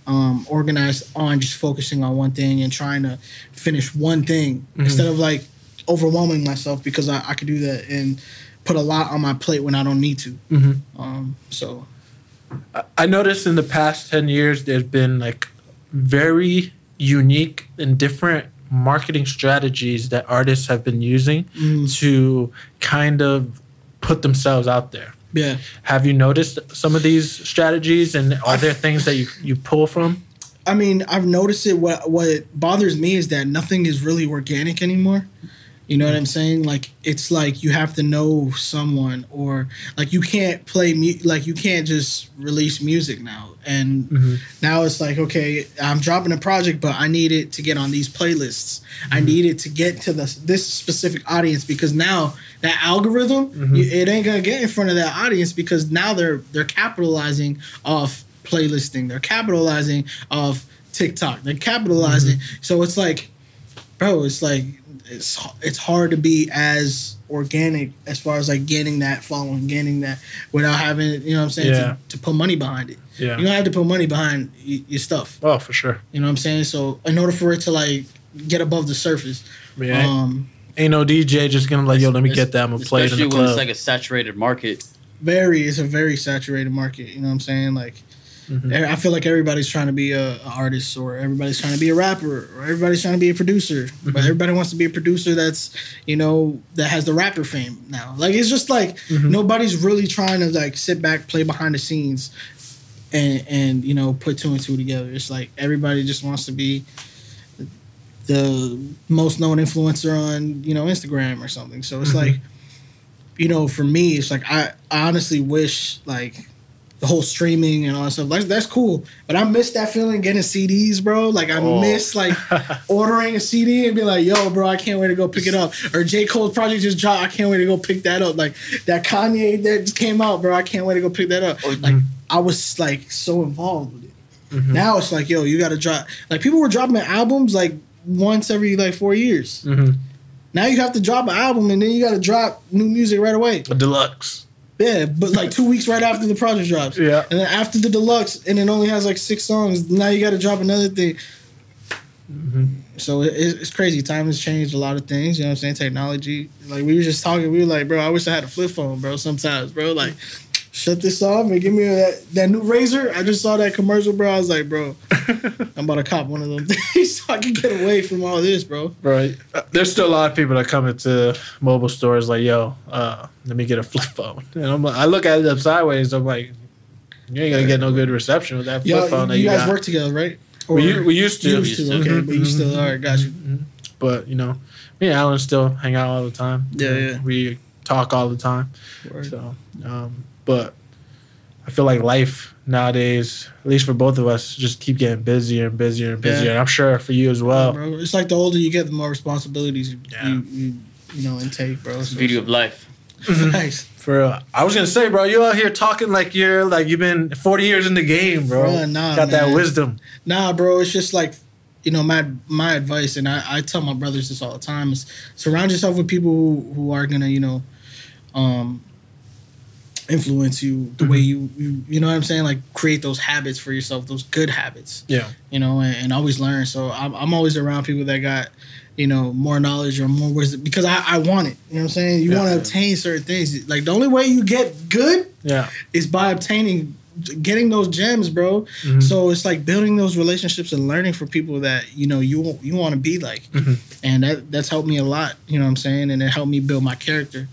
um, organized on just focusing on one thing and trying to finish one thing mm-hmm. instead of like overwhelming myself because I, I could do that and put a lot on my plate when I don't need to. Mm-hmm. Um, so I noticed in the past 10 years, there's been like very unique and different marketing strategies that artists have been using mm. to kind of put themselves out there. Yeah. Have you noticed some of these strategies and are there things that you, you pull from? I mean, I've noticed it. What what bothers me is that nothing is really organic anymore. You know what I'm saying? Like it's like you have to know someone, or like you can't play mu- like you can't just release music now. And mm-hmm. now it's like okay, I'm dropping a project, but I need it to get on these playlists. Mm-hmm. I need it to get to the this specific audience because now that algorithm, mm-hmm. it ain't gonna get in front of that audience because now they're they're capitalizing off playlisting. They're capitalizing off TikTok. They're capitalizing. Mm-hmm. So it's like, bro, it's like it's it's hard to be as organic as far as like getting that following, getting that without having you know what I'm saying yeah. to, to put money behind it. Yeah. You don't have to put money behind y- your stuff. Oh, for sure. You know what I'm saying? So in order for it to like get above the surface, yeah. um, ain't no DJ just gonna like yo, let me get that. I'm gonna play it in the club. Especially when it's like a saturated market. Very, it's a very saturated market. You know what I'm saying? Like Mm-hmm. I feel like everybody's trying to be a, a, artist, or everybody's trying to be a rapper, or everybody's trying to be a producer. Mm-hmm. But everybody wants to be a producer that's, you know, that has the rapper fame now. Like it's just like mm-hmm. nobody's really trying to like sit back, play behind the scenes, and and you know put two and two together. It's like everybody just wants to be the most known influencer on you know Instagram or something. So it's mm-hmm. like, you know, for me, it's like I, I honestly wish like the whole streaming and all that stuff. Like, that's cool. But I miss that feeling getting CDs, bro. Like I oh. miss like [laughs] ordering a CD and be like, yo, bro, I can't wait to go pick it up. Or J. Cole's project just dropped. I can't wait to go pick that up. Like that Kanye that just came out, bro. I can't wait to go pick that up. Mm-hmm. Like I was like so involved with it. Mm-hmm. Now it's like, yo, you gotta drop like people were dropping albums like once every like four years. Mm-hmm. Now you have to drop an album and then you gotta drop new music right away. A deluxe. Yeah, but like two weeks right after the project drops. Yeah. And then after the deluxe, and it only has like six songs. Now you got to drop another thing. Mm-hmm. So it, it's crazy. Time has changed a lot of things. You know what I'm saying? Technology. Like we were just talking. We were like, bro, I wish I had a flip phone, bro. Sometimes, bro, like shut this off and give me that, that new Razr. I just saw that commercial, bro. I was like, bro, [laughs] I'm about to cop one of them things [laughs] so I can get away from all this, bro. Right. Uh, there's still a lot of people that come into mobile stores like, yo, uh, let me get a flip phone. And I'm like, I look at it up sideways. I'm like, you ain't gonna get no good reception with that flip Yo, phone. You, you guys got. work together, right? Or we, we used to. Used to, okay, mm-hmm. but you still are. Got you. Mm-hmm. But you know, me and Alan still hang out all the time. Yeah, yeah. We talk all the time. Word. So, um, but I feel like life nowadays, at least for both of us, just keep getting busier and busier and busier. Yeah. And I'm sure for you as well. Yeah, bro. It's like the older you get, the more responsibilities you yeah. you, you, you, know intake, bro. It's so, the beauty of life. [laughs] nice. For real. I was gonna say, bro, you out here talking like you're like you've been 40 years in the game, bro. bro nah, Got man. that wisdom. Nah, bro. It's just like you know my my advice, and I, I tell my brothers this all the time: is surround yourself with people who, who are gonna you know um influence you the mm-hmm. way you, you you know what i'm saying? Like create those habits for yourself those good habits. Yeah. You know and, and always learn. So I'm, I'm always around people that got you know more knowledge or more wisdom because i, I want it. You know what i'm saying? You yeah, want to obtain certain things. Like the only way you get good yeah. is by obtaining getting those gems bro. Mm-hmm. so it's like building those relationships and learning for people that you know you you want to be like. Mm-hmm. and that that's helped me a lot. You know what i'm saying? And it helped me build my character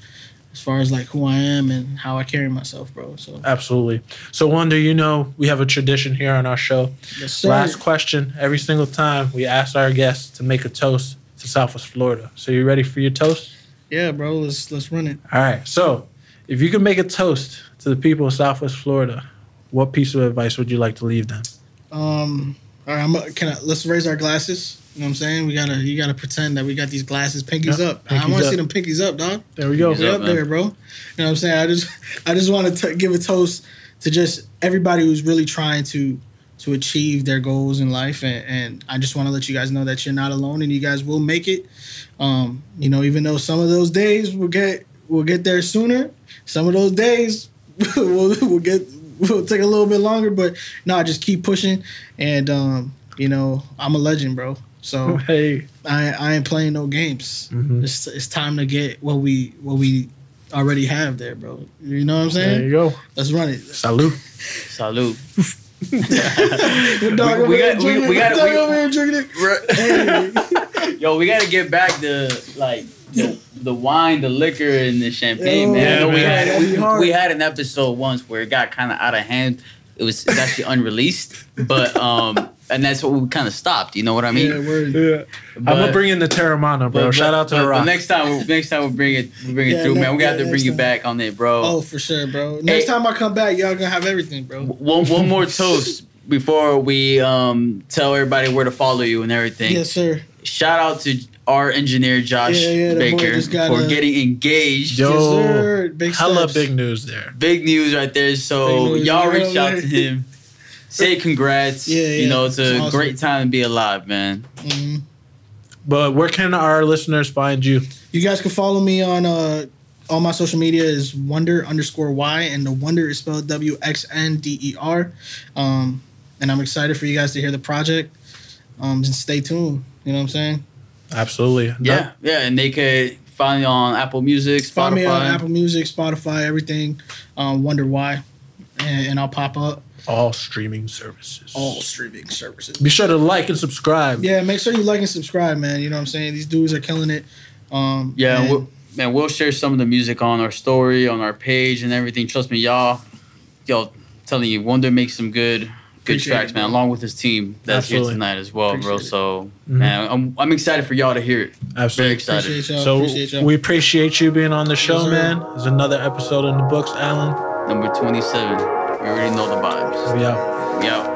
as far as like who I am and how I carry myself, bro. So absolutely. So Wonder, you know we have a tradition here on our show. Yes, sir. Last question every single time we ask our guests to make a toast to Southwest Florida. So you ready for your toast? Yeah, bro. Let's let's run it. All right. So if you could make a toast to the people of Southwest Florida, what piece of advice would you like to leave them? Um. All right. I'm. Can I, let's raise our glasses. You know what I'm saying? We gotta you gotta pretend that we got these glasses, pinkies yep, up. Pinkies I want to see them pinkies up, dog. There we go. Pinkies up, there, bro. You know what I'm saying? I just [laughs] I just want to give a toast to just everybody who's really trying to to achieve their goals in life, and, and I just want to let you guys know that you're not alone, and you guys will make it. Um, you know, even though some of those days will get will get there sooner, some of those days [laughs] we'll, we'll get will take a little bit longer, but no, nah, just keep pushing. And um, you know, I'm a legend, bro. So [laughs] hey, I I ain't playing no games. Mm-hmm. It's it's time to get what we what we already have there, bro. You know what I'm saying? There you go. Let's run it. Salute. Salute. [laughs] we, got we, got, we got hey. [laughs] Yo, we got to get back the like the, the, wine, the liquor, and the champagne, man. Yeah, man. We had we, we, had an episode once where it got kind of out of hand. It was it's actually unreleased, but um, and that's what we kind of stopped. You know what I mean? Yeah, yeah. But, I'm gonna bring in the Teremana, bro. But, Shout out to but, the Next time, next time we'll bring it, we'll bring it yeah, through, man. We got to bring time. you back on it, bro. Oh, for sure, bro. Next hey, time I come back, y'all gonna have everything, bro. One one more toast before we um tell everybody where to follow you and everything. Yes, sir. Shout out to our engineer Josh yeah, yeah, Baker for getting engaged. Yo, yes, sir. Big hella steps. big news there. Big news right there. So y'all reach out to him. Say congrats. Yeah, yeah. You know, it's a awesome. great time to be alive, man. Mm-hmm. But where can our listeners find you? You guys can follow me on uh all my social media is wonder underscore y and the wonder is spelled W X N D E R. Um, and I'm excited for you guys to hear the project. Um, just stay tuned. You know what I'm saying? Absolutely. Yeah, yeah, and they could find me on Apple Music, Spotify. Find me on Apple Music, Spotify, everything. Um, Wonder Why, and, and I'll pop up. All streaming services. All streaming services. Be sure to like and subscribe. Yeah, make sure you like and subscribe, man. You know what I'm saying? These dudes are killing it. Um, yeah, and we'll, man, we'll share some of the music on our story, on our page, and everything. Trust me, y'all. Y'all telling you, Wonder makes some good good Appreciate tracks, it, man, along with his team that's Absolutely. here tonight as well, Appreciate bro. So, mm-hmm. man, I'm, I'm excited for y'all to hear it. Absolutely. Very excited. Appreciate y'all. So, appreciate y'all. we appreciate you being on the show, man. There's another episode in the books, Alan. Number 27. We already know the vibes. We out.